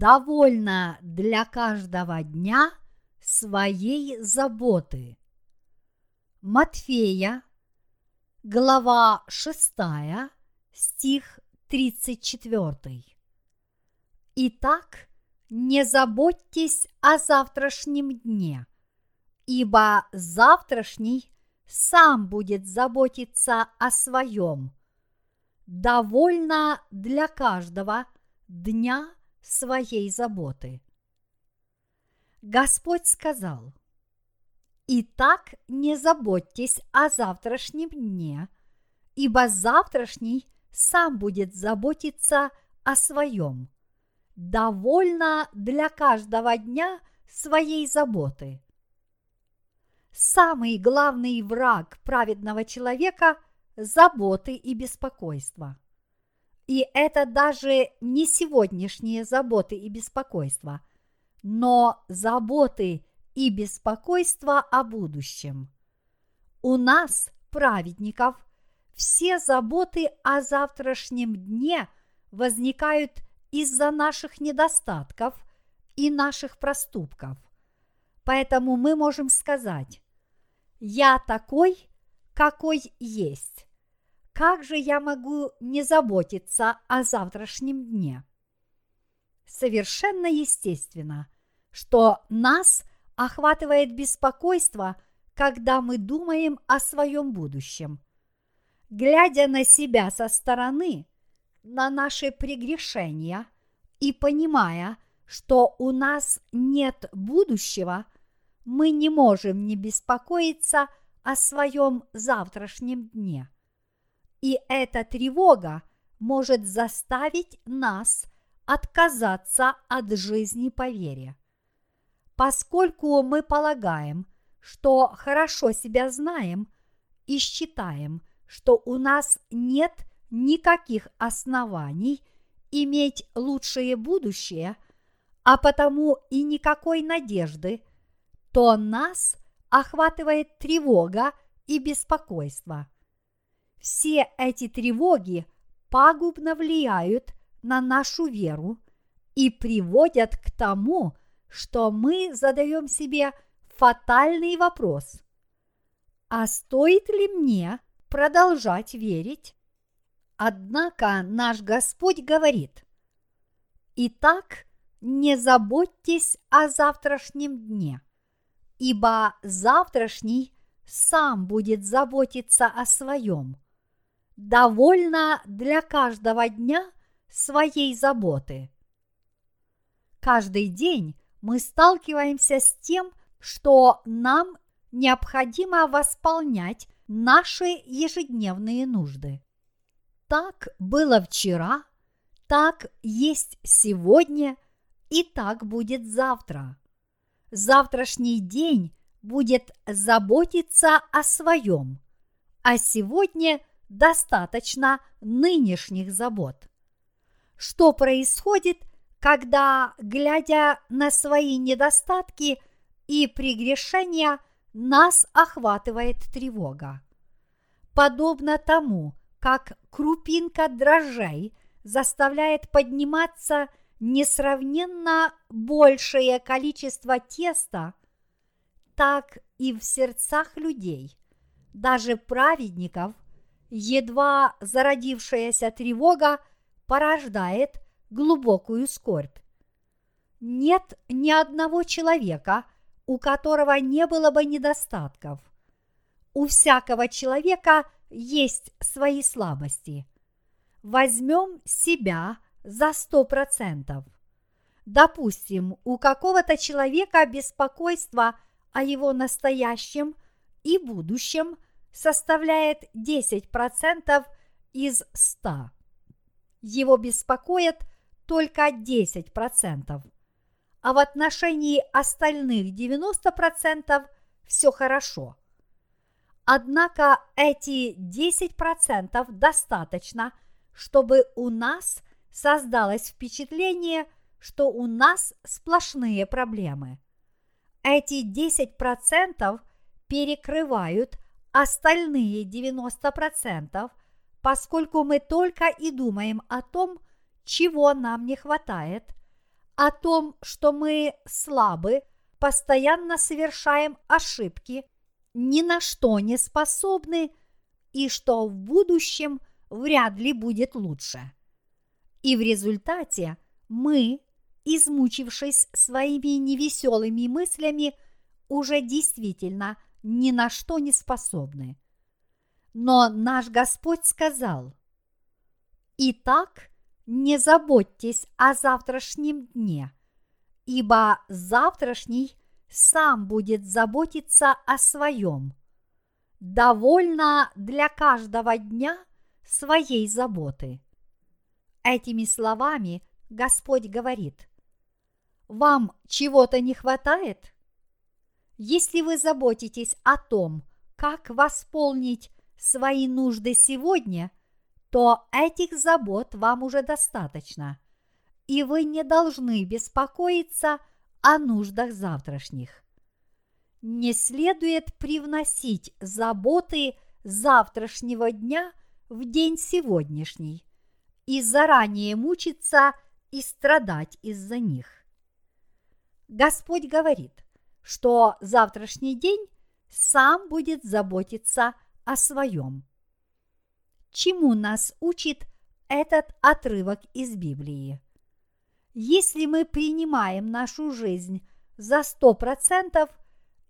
довольно для каждого дня своей заботы. Матфея, глава 6, стих 34. Итак, не заботьтесь о завтрашнем дне, ибо завтрашний сам будет заботиться о своем. Довольно для каждого дня своей заботы. Господь сказал, «Итак, не заботьтесь о завтрашнем дне, ибо завтрашний сам будет заботиться о своем. Довольно для каждого дня своей заботы». Самый главный враг праведного человека – заботы и беспокойство – и это даже не сегодняшние заботы и беспокойства, но заботы и беспокойство о будущем. У нас, праведников, все заботы о завтрашнем дне возникают из-за наших недостатков и наших проступков. Поэтому мы можем сказать, я такой, какой есть как же я могу не заботиться о завтрашнем дне? Совершенно естественно, что нас охватывает беспокойство, когда мы думаем о своем будущем. Глядя на себя со стороны, на наши прегрешения и понимая, что у нас нет будущего, мы не можем не беспокоиться о своем завтрашнем дне – и эта тревога может заставить нас отказаться от жизни по вере. Поскольку мы полагаем, что хорошо себя знаем и считаем, что у нас нет никаких оснований иметь лучшее будущее, а потому и никакой надежды, то нас охватывает тревога и беспокойство – все эти тревоги пагубно влияют на нашу веру и приводят к тому, что мы задаем себе фатальный вопрос. А стоит ли мне продолжать верить? Однако наш Господь говорит, «Итак, не заботьтесь о завтрашнем дне, ибо завтрашний сам будет заботиться о своем – довольно для каждого дня своей заботы. Каждый день мы сталкиваемся с тем, что нам необходимо восполнять наши ежедневные нужды. Так было вчера, так есть сегодня и так будет завтра. Завтрашний день будет заботиться о своем, а сегодня достаточно нынешних забот. Что происходит, когда, глядя на свои недостатки и прегрешения, нас охватывает тревога? Подобно тому, как крупинка дрожжей заставляет подниматься несравненно большее количество теста, так и в сердцах людей, даже праведников – едва зародившаяся тревога порождает глубокую скорбь. Нет ни одного человека, у которого не было бы недостатков. У всякого человека есть свои слабости. Возьмем себя за сто процентов. Допустим, у какого-то человека беспокойство о его настоящем и будущем – составляет 10% из 100. Его беспокоит только 10%, а в отношении остальных 90% все хорошо. Однако эти 10% достаточно, чтобы у нас создалось впечатление, что у нас сплошные проблемы. Эти 10% перекрывают остальные 90%, поскольку мы только и думаем о том, чего нам не хватает, о том, что мы слабы, постоянно совершаем ошибки, ни на что не способны и что в будущем вряд ли будет лучше. И в результате мы, измучившись своими невеселыми мыслями, уже действительно ни на что не способны. Но наш Господь сказал, «Итак, не заботьтесь о завтрашнем дне, ибо завтрашний сам будет заботиться о своем. Довольно для каждого дня своей заботы». Этими словами Господь говорит, «Вам чего-то не хватает? Если вы заботитесь о том, как восполнить свои нужды сегодня, то этих забот вам уже достаточно, и вы не должны беспокоиться о нуждах завтрашних. Не следует привносить заботы завтрашнего дня в день сегодняшний и заранее мучиться и страдать из-за них. Господь говорит, что завтрашний день сам будет заботиться о своем. Чему нас учит этот отрывок из Библии? Если мы принимаем нашу жизнь за сто процентов,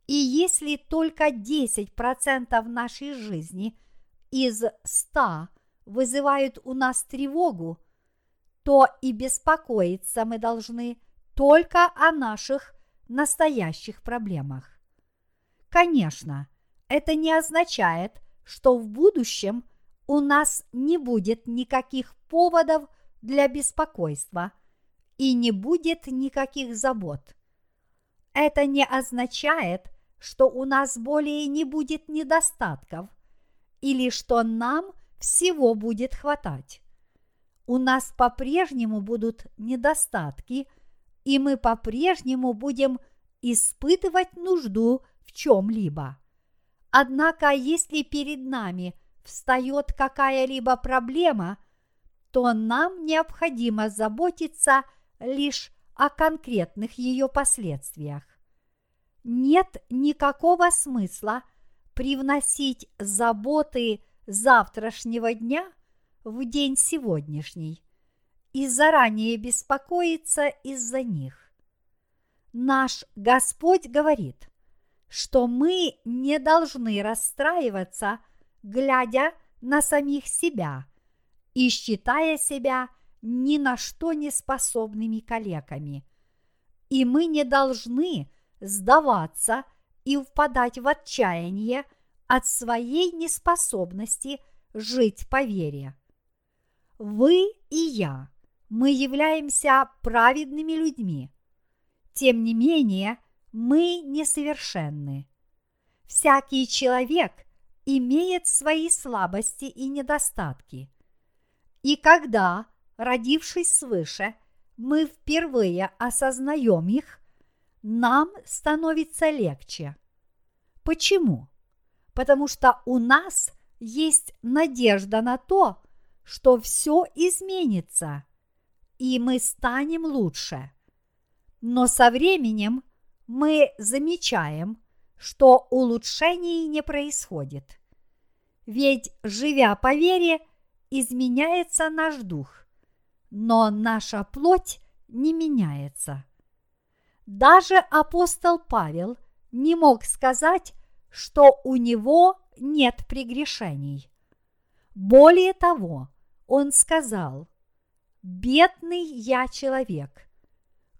и если только 10% нашей жизни из 100 вызывают у нас тревогу, то и беспокоиться мы должны только о наших настоящих проблемах. Конечно, это не означает, что в будущем у нас не будет никаких поводов для беспокойства и не будет никаких забот. Это не означает, что у нас более не будет недостатков или что нам всего будет хватать. У нас по-прежнему будут недостатки, и мы по-прежнему будем испытывать нужду в чем-либо. Однако, если перед нами встает какая-либо проблема, то нам необходимо заботиться лишь о конкретных ее последствиях. Нет никакого смысла привносить заботы завтрашнего дня в день сегодняшний и заранее беспокоиться из-за них. Наш Господь говорит, что мы не должны расстраиваться, глядя на самих себя и считая себя ни на что не способными калеками. И мы не должны сдаваться и впадать в отчаяние от своей неспособности жить по вере. Вы и я, мы являемся праведными людьми. Тем не менее, мы несовершенны. Всякий человек имеет свои слабости и недостатки. И когда, родившись свыше, мы впервые осознаем их, нам становится легче. Почему? Потому что у нас есть надежда на то, что все изменится, и мы станем лучше. Но со временем мы замечаем, что улучшений не происходит. Ведь, живя по вере, изменяется наш дух, но наша плоть не меняется. Даже апостол Павел не мог сказать, что у него нет прегрешений. Более того, он сказал, «Бедный я человек,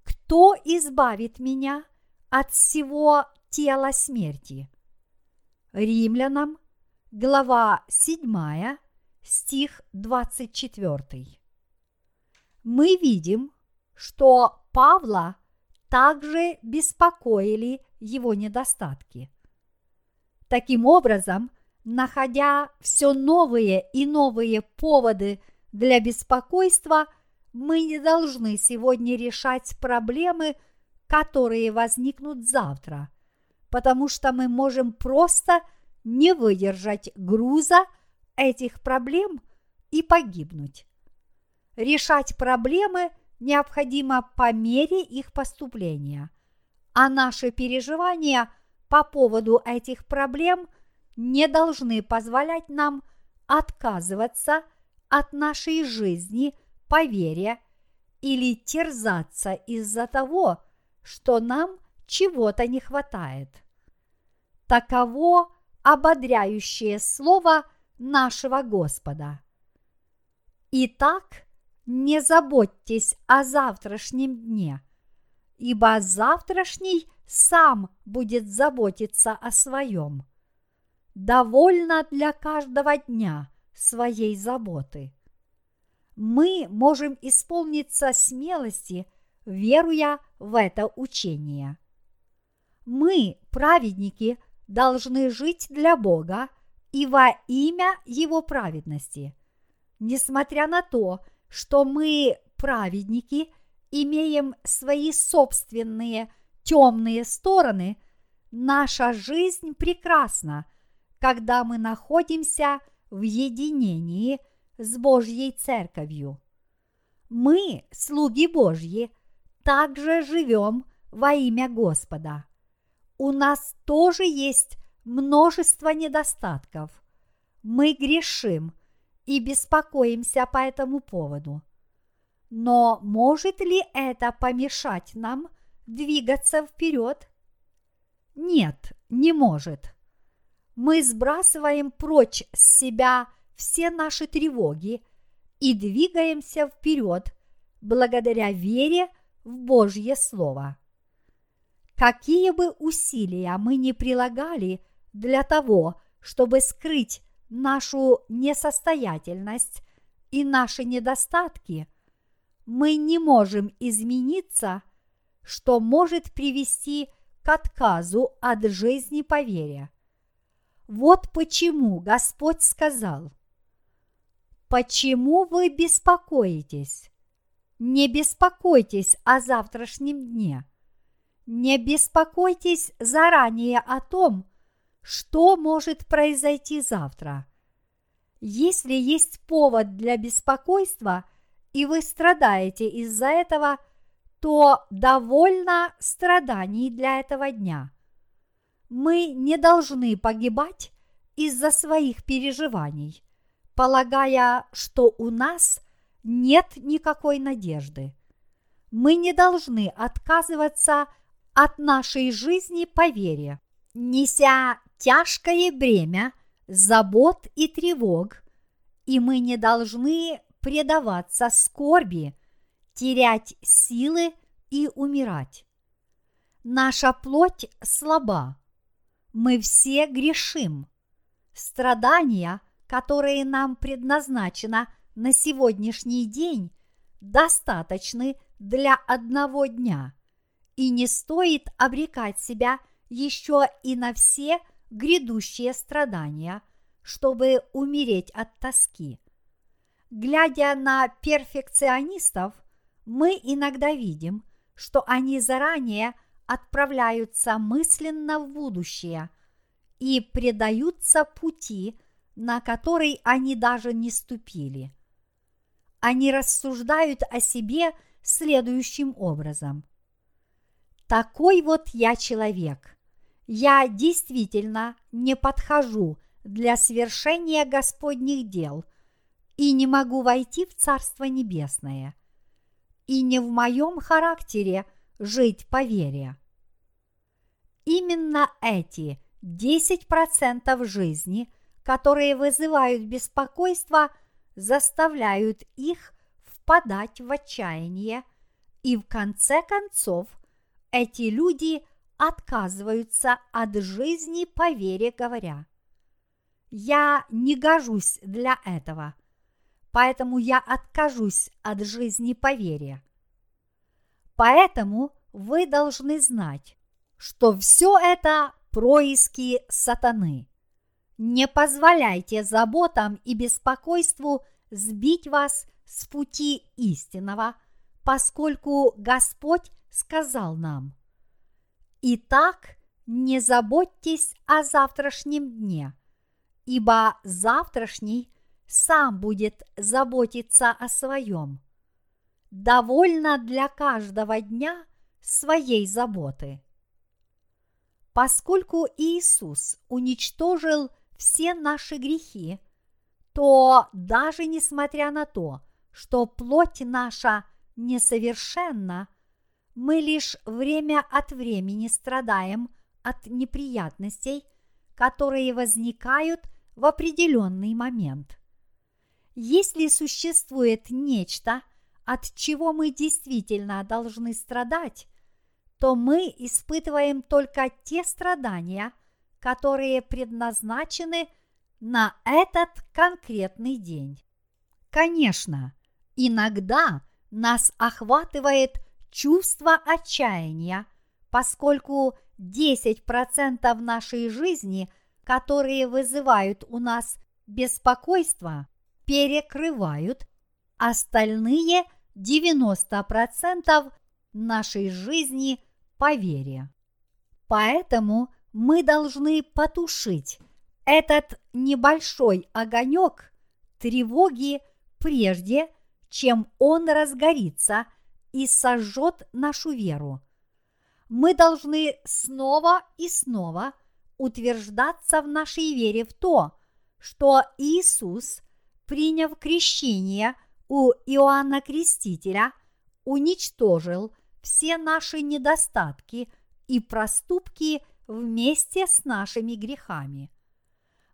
кто избавит меня от всего тела смерти. Римлянам, глава 7, стих 24. Мы видим, что Павла также беспокоили его недостатки. Таким образом, находя все новые и новые поводы для беспокойства, мы не должны сегодня решать проблемы – которые возникнут завтра, потому что мы можем просто не выдержать груза этих проблем и погибнуть. Решать проблемы необходимо по мере их поступления, а наши переживания по поводу этих проблем не должны позволять нам отказываться от нашей жизни по вере или терзаться из-за того, что нам чего-то не хватает. Таково ободряющее слово нашего Господа. Итак, не заботьтесь о завтрашнем дне, ибо завтрашний сам будет заботиться о своем. Довольно для каждого дня своей заботы. Мы можем исполниться смелости, веруя в это учение. Мы, праведники, должны жить для Бога и во имя Его праведности. Несмотря на то, что мы, праведники, имеем свои собственные темные стороны, наша жизнь прекрасна, когда мы находимся в единении с Божьей Церковью. Мы, слуги Божьи, также живем во имя Господа. У нас тоже есть множество недостатков. Мы грешим и беспокоимся по этому поводу. Но может ли это помешать нам двигаться вперед? Нет, не может. Мы сбрасываем прочь с себя все наши тревоги и двигаемся вперед благодаря вере в Божье Слово. Какие бы усилия мы ни прилагали для того, чтобы скрыть нашу несостоятельность и наши недостатки, мы не можем измениться, что может привести к отказу от жизни по вере. Вот почему Господь сказал, «Почему вы беспокоитесь? Не беспокойтесь о завтрашнем дне» не беспокойтесь заранее о том, что может произойти завтра. Если есть повод для беспокойства, и вы страдаете из-за этого, то довольно страданий для этого дня. Мы не должны погибать из-за своих переживаний, полагая, что у нас нет никакой надежды. Мы не должны отказываться от нашей жизни по вере, неся тяжкое бремя забот и тревог, и мы не должны предаваться скорби, терять силы и умирать. Наша плоть слаба, мы все грешим. Страдания, которые нам предназначено на сегодняшний день, достаточны для одного дня – и не стоит обрекать себя еще и на все грядущие страдания, чтобы умереть от тоски. Глядя на перфекционистов, мы иногда видим, что они заранее отправляются мысленно в будущее и предаются пути, на который они даже не ступили. Они рассуждают о себе следующим образом. Такой вот я человек. Я действительно не подхожу для свершения Господних дел и не могу войти в Царство Небесное. И не в моем характере жить по вере. Именно эти 10% жизни, которые вызывают беспокойство, заставляют их впадать в отчаяние и в конце концов – эти люди отказываются от жизни по вере, говоря, «Я не гожусь для этого, поэтому я откажусь от жизни по вере». Поэтому вы должны знать, что все это происки сатаны. Не позволяйте заботам и беспокойству сбить вас с пути истинного, поскольку Господь сказал нам, «Итак, не заботьтесь о завтрашнем дне, ибо завтрашний сам будет заботиться о своем. довольно для каждого дня своей заботы. Поскольку Иисус уничтожил все наши грехи, то даже несмотря на то, что плоть наша несовершенна, мы лишь время от времени страдаем от неприятностей, которые возникают в определенный момент. Если существует нечто, от чего мы действительно должны страдать, то мы испытываем только те страдания, которые предназначены на этот конкретный день. Конечно, иногда нас охватывает чувство отчаяния, поскольку 10% нашей жизни, которые вызывают у нас беспокойство, перекрывают остальные 90% нашей жизни по вере. Поэтому мы должны потушить этот небольшой огонек тревоги прежде, чем он разгорится и сожжет нашу веру. Мы должны снова и снова утверждаться в нашей вере в то, что Иисус, приняв крещение у Иоанна Крестителя, уничтожил все наши недостатки и проступки вместе с нашими грехами.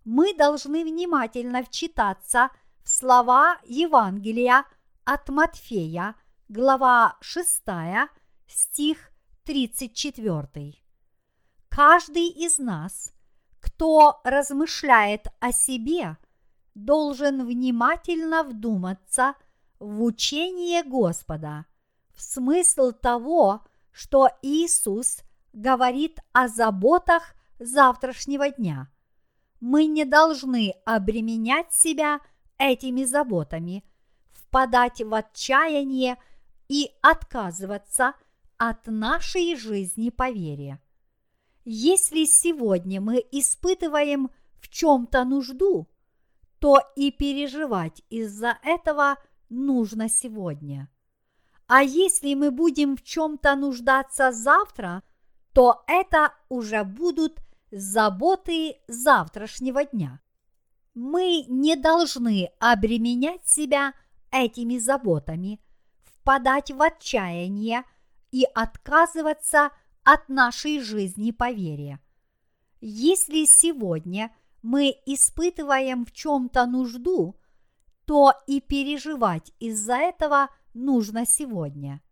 Мы должны внимательно вчитаться в слова Евангелия от Матфея, глава 6, стих 34. Каждый из нас, кто размышляет о себе, должен внимательно вдуматься в учение Господа – смысл того, что Иисус говорит о заботах завтрашнего дня. Мы не должны обременять себя этими заботами, впадать в отчаяние и отказываться от нашей жизни по вере. Если сегодня мы испытываем в чем-то нужду, то и переживать из-за этого нужно сегодня – а если мы будем в чем-то нуждаться завтра, то это уже будут заботы завтрашнего дня. Мы не должны обременять себя этими заботами, впадать в отчаяние и отказываться от нашей жизни по вере. Если сегодня мы испытываем в чем-то нужду, то и переживать из-за этого – нужно сегодня.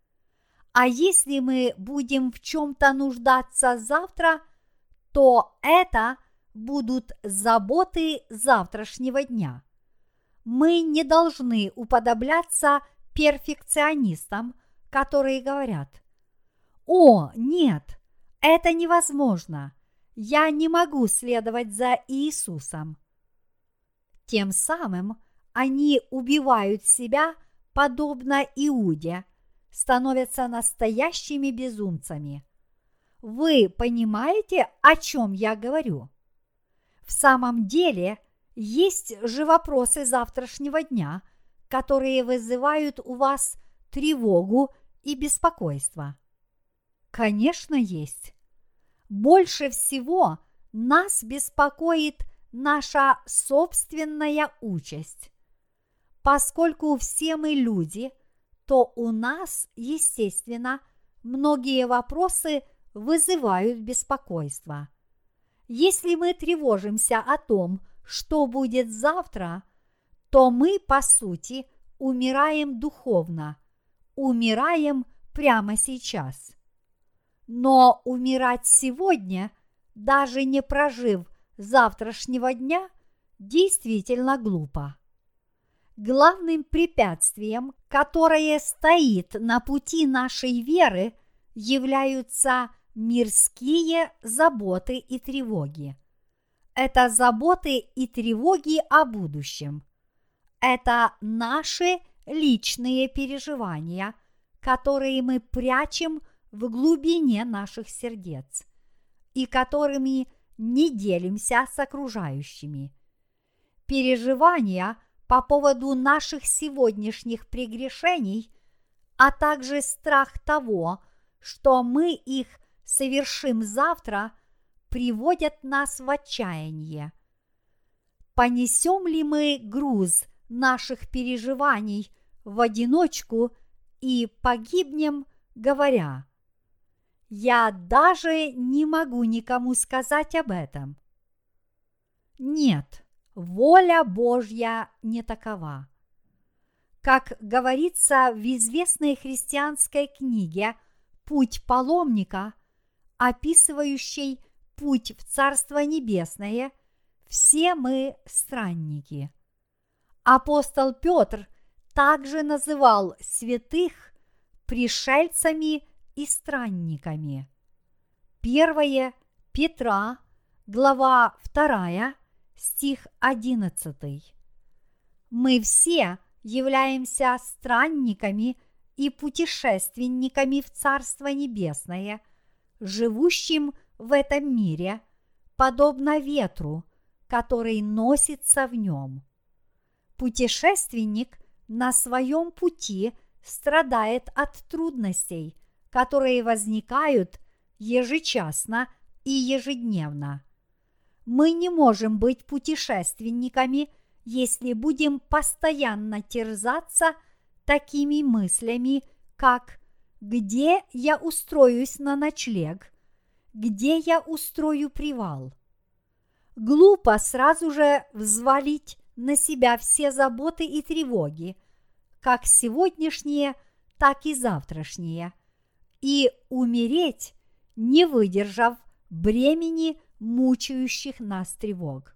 А если мы будем в чем-то нуждаться завтра, то это будут заботы завтрашнего дня. Мы не должны уподобляться перфекционистам, которые говорят, «О, нет, это невозможно, я не могу следовать за Иисусом». Тем самым они убивают себя подобно Иуде, становятся настоящими безумцами. Вы понимаете, о чем я говорю? В самом деле, есть же вопросы завтрашнего дня, которые вызывают у вас тревогу и беспокойство. Конечно, есть. Больше всего нас беспокоит наша собственная участь. Поскольку все мы люди, то у нас, естественно, многие вопросы вызывают беспокойство. Если мы тревожимся о том, что будет завтра, то мы, по сути, умираем духовно, умираем прямо сейчас. Но умирать сегодня, даже не прожив завтрашнего дня, действительно глупо главным препятствием, которое стоит на пути нашей веры, являются мирские заботы и тревоги. Это заботы и тревоги о будущем. Это наши личные переживания, которые мы прячем в глубине наших сердец и которыми не делимся с окружающими. Переживания – по поводу наших сегодняшних прегрешений а также страх того, что мы их совершим завтра, приводят нас в отчаяние. Понесем ли мы груз наших переживаний в одиночку и погибнем, говоря, «Я даже не могу никому сказать об этом». Нет, воля Божья не такова. Как говорится в известной христианской книге «Путь паломника», описывающей путь в Царство Небесное, все мы странники. Апостол Петр также называл святых пришельцами и странниками. Первое Петра, глава 2, стих 11. Мы все являемся странниками и путешественниками в Царство Небесное, живущим в этом мире, подобно ветру, который носится в нем. Путешественник на своем пути страдает от трудностей, которые возникают ежечасно и ежедневно. Мы не можем быть путешественниками – если будем постоянно терзаться такими мыслями, как «Где я устроюсь на ночлег? Где я устрою привал?» Глупо сразу же взвалить на себя все заботы и тревоги, как сегодняшние, так и завтрашние, и умереть, не выдержав бремени мучающих нас тревог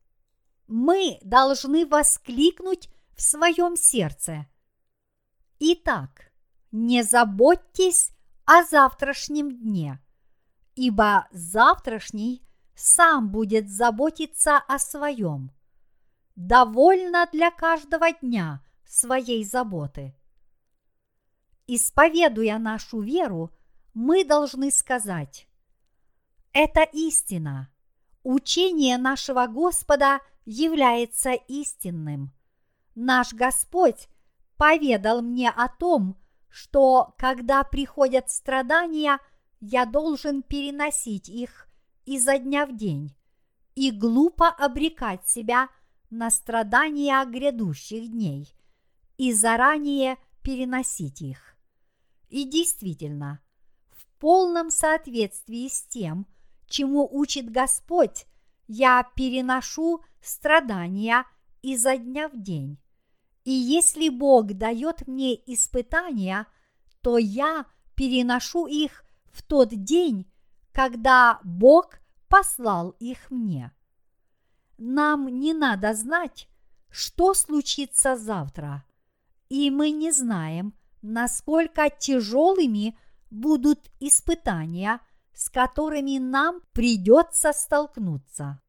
мы должны воскликнуть в своем сердце. Итак, не заботьтесь о завтрашнем дне, ибо завтрашний сам будет заботиться о своем. Довольно для каждого дня своей заботы. Исповедуя нашу веру, мы должны сказать, это истина. Учение нашего Господа – является истинным. Наш Господь поведал мне о том, что когда приходят страдания, я должен переносить их изо дня в день и глупо обрекать себя на страдания грядущих дней и заранее переносить их. И действительно, в полном соответствии с тем, чему учит Господь, я переношу страдания изо дня в день. И если Бог дает мне испытания, то я переношу их в тот день, когда Бог послал их мне. Нам не надо знать, что случится завтра, и мы не знаем, насколько тяжелыми будут испытания, с которыми нам придется столкнуться.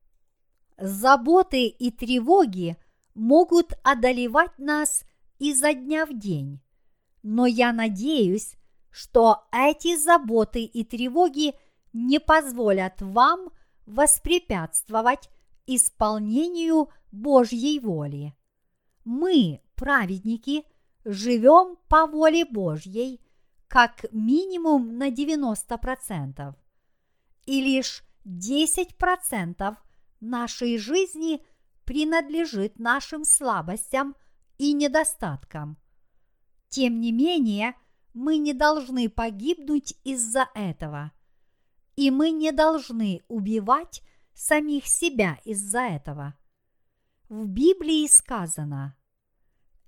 Заботы и тревоги могут одолевать нас изо дня в день, но я надеюсь, что эти заботы и тревоги не позволят вам воспрепятствовать исполнению Божьей воли. Мы, праведники, живем по воле Божьей как минимум на 90%, и лишь 10% нашей жизни принадлежит нашим слабостям и недостаткам. Тем не менее, мы не должны погибнуть из-за этого, и мы не должны убивать самих себя из-за этого. В Библии сказано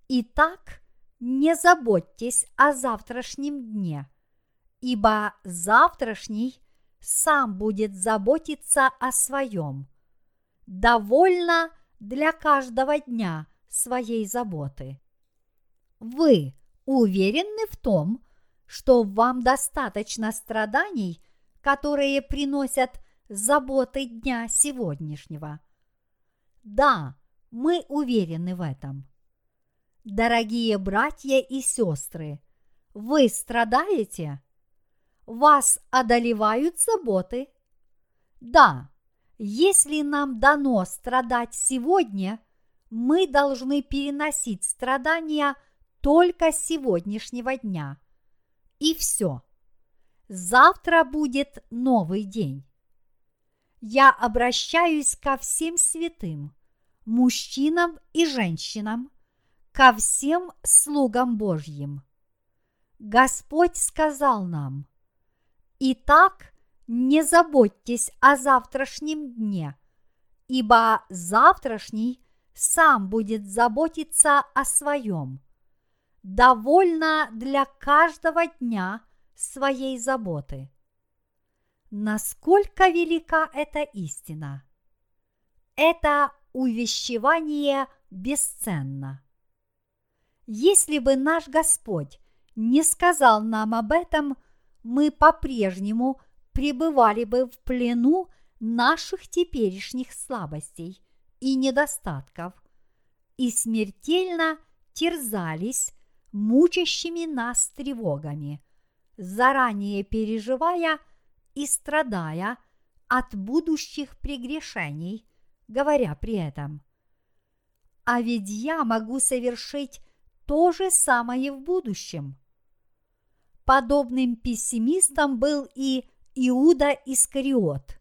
«Итак, не заботьтесь о завтрашнем дне, ибо завтрашний сам будет заботиться о своем довольно для каждого дня своей заботы. Вы уверены в том, что вам достаточно страданий, которые приносят заботы дня сегодняшнего? Да, мы уверены в этом. Дорогие братья и сестры, вы страдаете? Вас одолевают заботы? Да, если нам дано страдать сегодня, мы должны переносить страдания только сегодняшнего дня. и все. Завтра будет новый день. Я обращаюсь ко всем святым, мужчинам и женщинам, ко всем слугам Божьим. Господь сказал нам, «Итак, не заботьтесь о завтрашнем дне, ибо завтрашний сам будет заботиться о своем. Довольно для каждого дня своей заботы. Насколько велика эта истина? Это увещевание бесценно. Если бы наш Господь не сказал нам об этом, мы по-прежнему пребывали бы в плену наших теперешних слабостей и недостатков и смертельно терзались мучащими нас тревогами, заранее переживая и страдая от будущих прегрешений, говоря при этом. А ведь я могу совершить то же самое в будущем. Подобным пессимистом был и Иуда Искариот.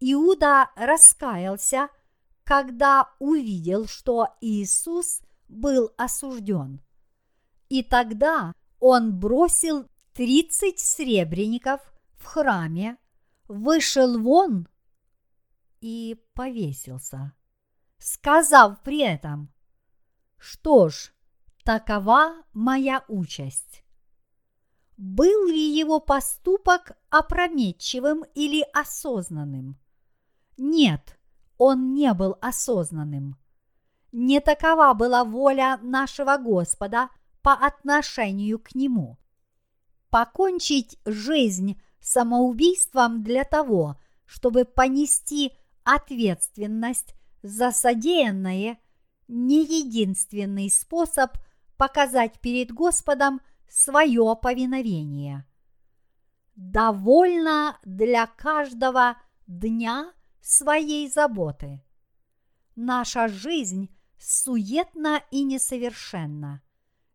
Иуда раскаялся, когда увидел, что Иисус был осужден. И тогда он бросил тридцать сребреников в храме, вышел вон и повесился, сказав при этом, что ж, такова моя участь. Был ли его поступок опрометчивым или осознанным? Нет, он не был осознанным. Не такова была воля нашего Господа по отношению к нему. Покончить жизнь самоубийством для того, чтобы понести ответственность за содеянное, не единственный способ показать перед Господом свое повиновение. Довольно для каждого дня своей заботы. Наша жизнь суетна и несовершенна.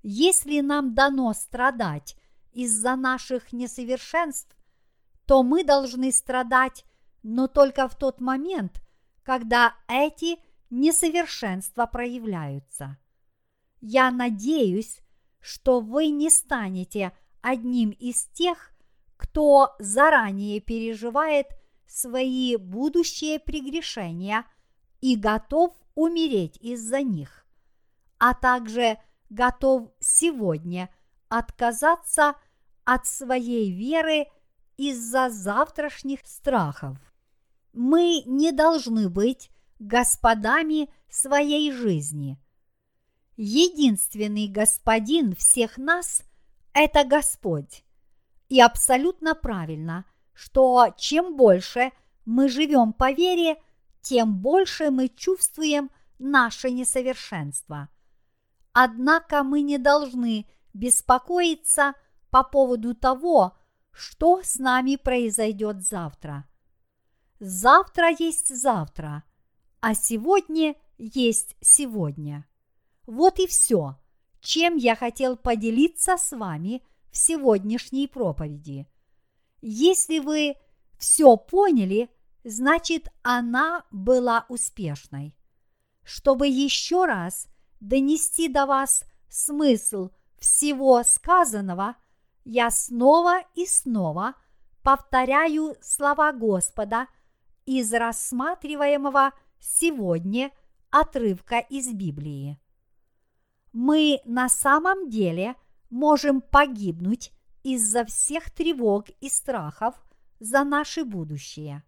Если нам дано страдать из-за наших несовершенств, то мы должны страдать, но только в тот момент, когда эти несовершенства проявляются. Я надеюсь, что вы не станете одним из тех, кто заранее переживает свои будущие прегрешения и готов умереть из-за них, а также готов сегодня отказаться от своей веры из-за завтрашних страхов. Мы не должны быть господами своей жизни. Единственный господин всех нас – это Господь. И абсолютно правильно, что чем больше мы живем по вере, тем больше мы чувствуем наше несовершенство. Однако мы не должны беспокоиться по поводу того, что с нами произойдет завтра. Завтра есть завтра, а сегодня есть сегодня. Вот и все, чем я хотел поделиться с вами в сегодняшней проповеди. Если вы все поняли, значит она была успешной. Чтобы еще раз донести до вас смысл всего сказанного, я снова и снова повторяю слова Господа из рассматриваемого сегодня отрывка из Библии. Мы на самом деле можем погибнуть из-за всех тревог и страхов за наше будущее.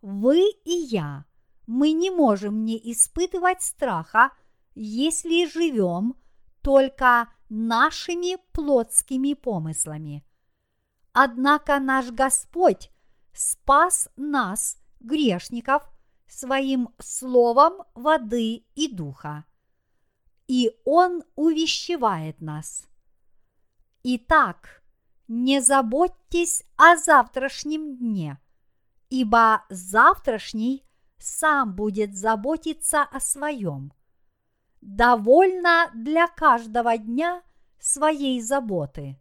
Вы и я, мы не можем не испытывать страха, если живем только нашими плотскими помыслами. Однако наш Господь спас нас, грешников, своим словом воды и духа. И Он увещевает нас. Итак, не заботьтесь о завтрашнем дне, ибо завтрашний сам будет заботиться о своем. Довольно для каждого дня своей заботы.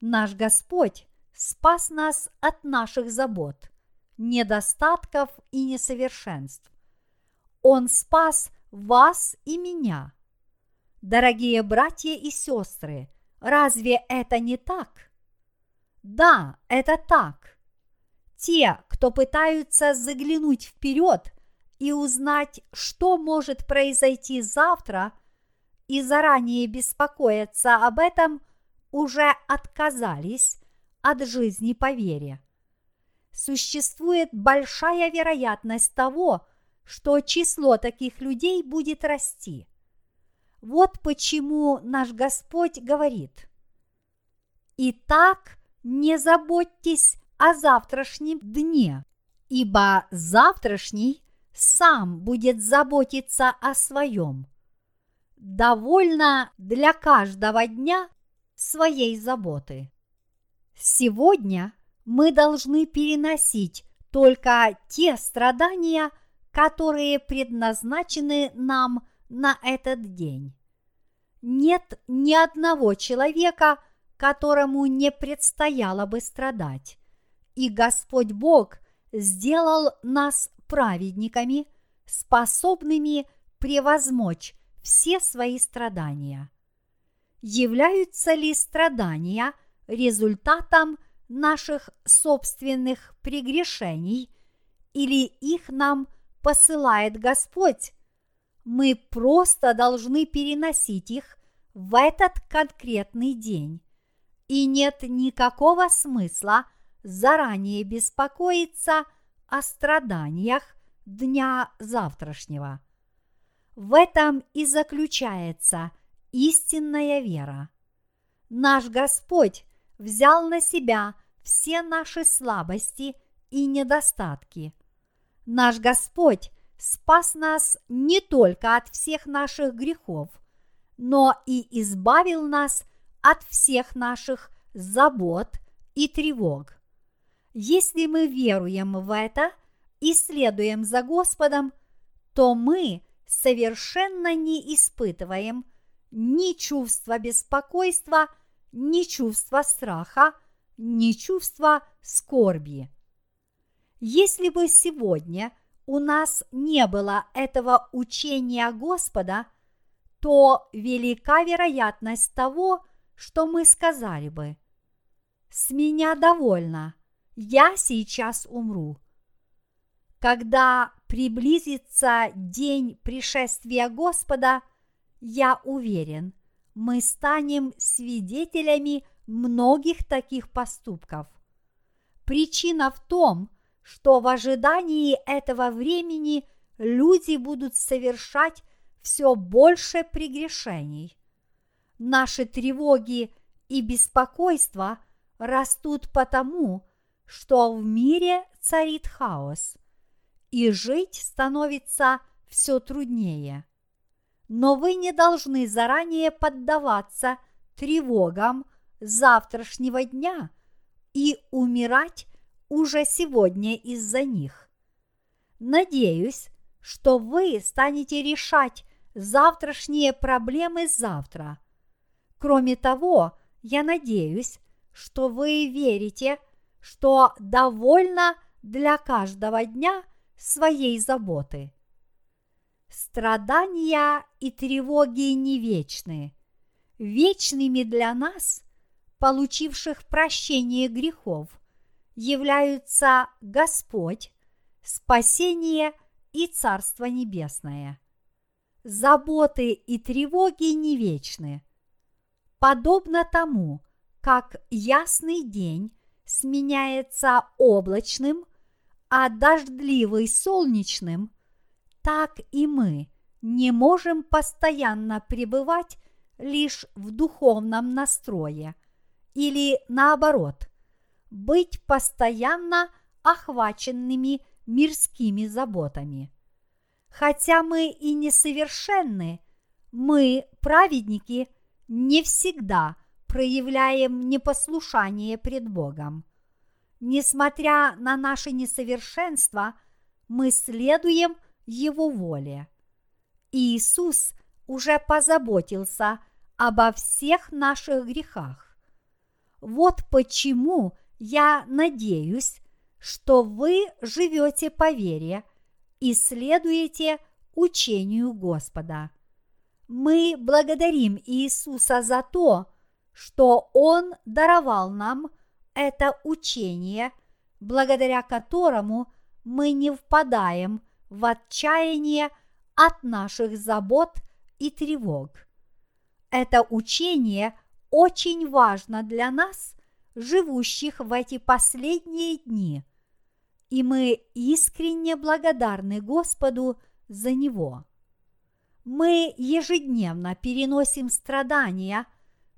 Наш Господь спас нас от наших забот, недостатков и несовершенств. Он спас вас и меня. Дорогие братья и сестры, разве это не так? Да, это так. Те, кто пытаются заглянуть вперед и узнать, что может произойти завтра, и заранее беспокоиться об этом, уже отказались от жизни по вере. Существует большая вероятность того, что число таких людей будет расти. Вот почему наш Господь говорит, «Итак, не заботьтесь о завтрашнем дне, ибо завтрашний сам будет заботиться о своем. Довольно для каждого дня своей заботы. Сегодня мы должны переносить только те страдания, которые предназначены нам на этот день. Нет ни одного человека, которому не предстояло бы страдать. И Господь Бог сделал нас праведниками, способными превозмочь все свои страдания. Являются ли страдания результатом наших собственных прегрешений или их нам посылает Господь? Мы просто должны переносить их в этот конкретный день. И нет никакого смысла заранее беспокоиться о страданиях дня завтрашнего. В этом и заключается истинная вера. Наш Господь взял на себя все наши слабости и недостатки. Наш Господь спас нас не только от всех наших грехов, но и избавил нас от всех наших забот и тревог. Если мы веруем в это и следуем за Господом, то мы совершенно не испытываем ни чувства беспокойства, ни чувства страха, ни чувства скорби. Если бы сегодня у нас не было этого учения Господа, то велика вероятность того, что мы сказали бы «С меня довольно, я сейчас умру». Когда приблизится день пришествия Господа, я уверен, мы станем свидетелями многих таких поступков. Причина в том, что в ожидании этого времени люди будут совершать все больше прегрешений. Наши тревоги и беспокойства растут потому, что в мире царит хаос – и жить становится все труднее. Но вы не должны заранее поддаваться тревогам завтрашнего дня и умирать уже сегодня из-за них. Надеюсь, что вы станете решать завтрашние проблемы завтра. Кроме того, я надеюсь, что вы верите, что довольно для каждого дня – своей заботы. Страдания и тревоги не вечны. Вечными для нас, получивших прощение грехов, являются Господь, спасение и Царство Небесное. Заботы и тревоги не вечны. Подобно тому, как ясный день сменяется облачным – а дождливый солнечным, так и мы не можем постоянно пребывать лишь в духовном настрое или наоборот, быть постоянно охваченными мирскими заботами. Хотя мы и несовершенны, мы, праведники, не всегда проявляем непослушание пред Богом – Несмотря на наше несовершенство, мы следуем Его воле. Иисус уже позаботился обо всех наших грехах. Вот почему я надеюсь, что вы живете по вере и следуете учению Господа. Мы благодарим Иисуса за то, что Он даровал нам это учение, благодаря которому мы не впадаем в отчаяние от наших забот и тревог. Это учение очень важно для нас, живущих в эти последние дни, и мы искренне благодарны Господу за него. Мы ежедневно переносим страдания,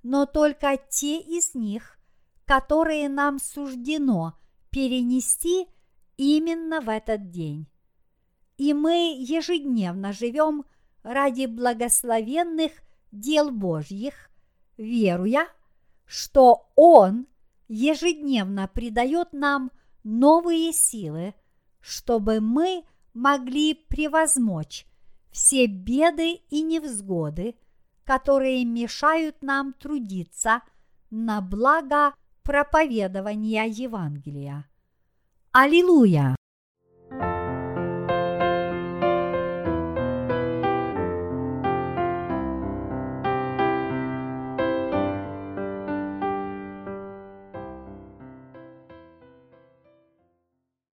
но только те из них, которые нам суждено перенести именно в этот день. И мы ежедневно живем ради благословенных дел Божьих, веруя, что Он ежедневно придает нам новые силы, чтобы мы могли превозмочь все беды и невзгоды, которые мешают нам трудиться на благо проповедования Евангелия. Аллилуйя!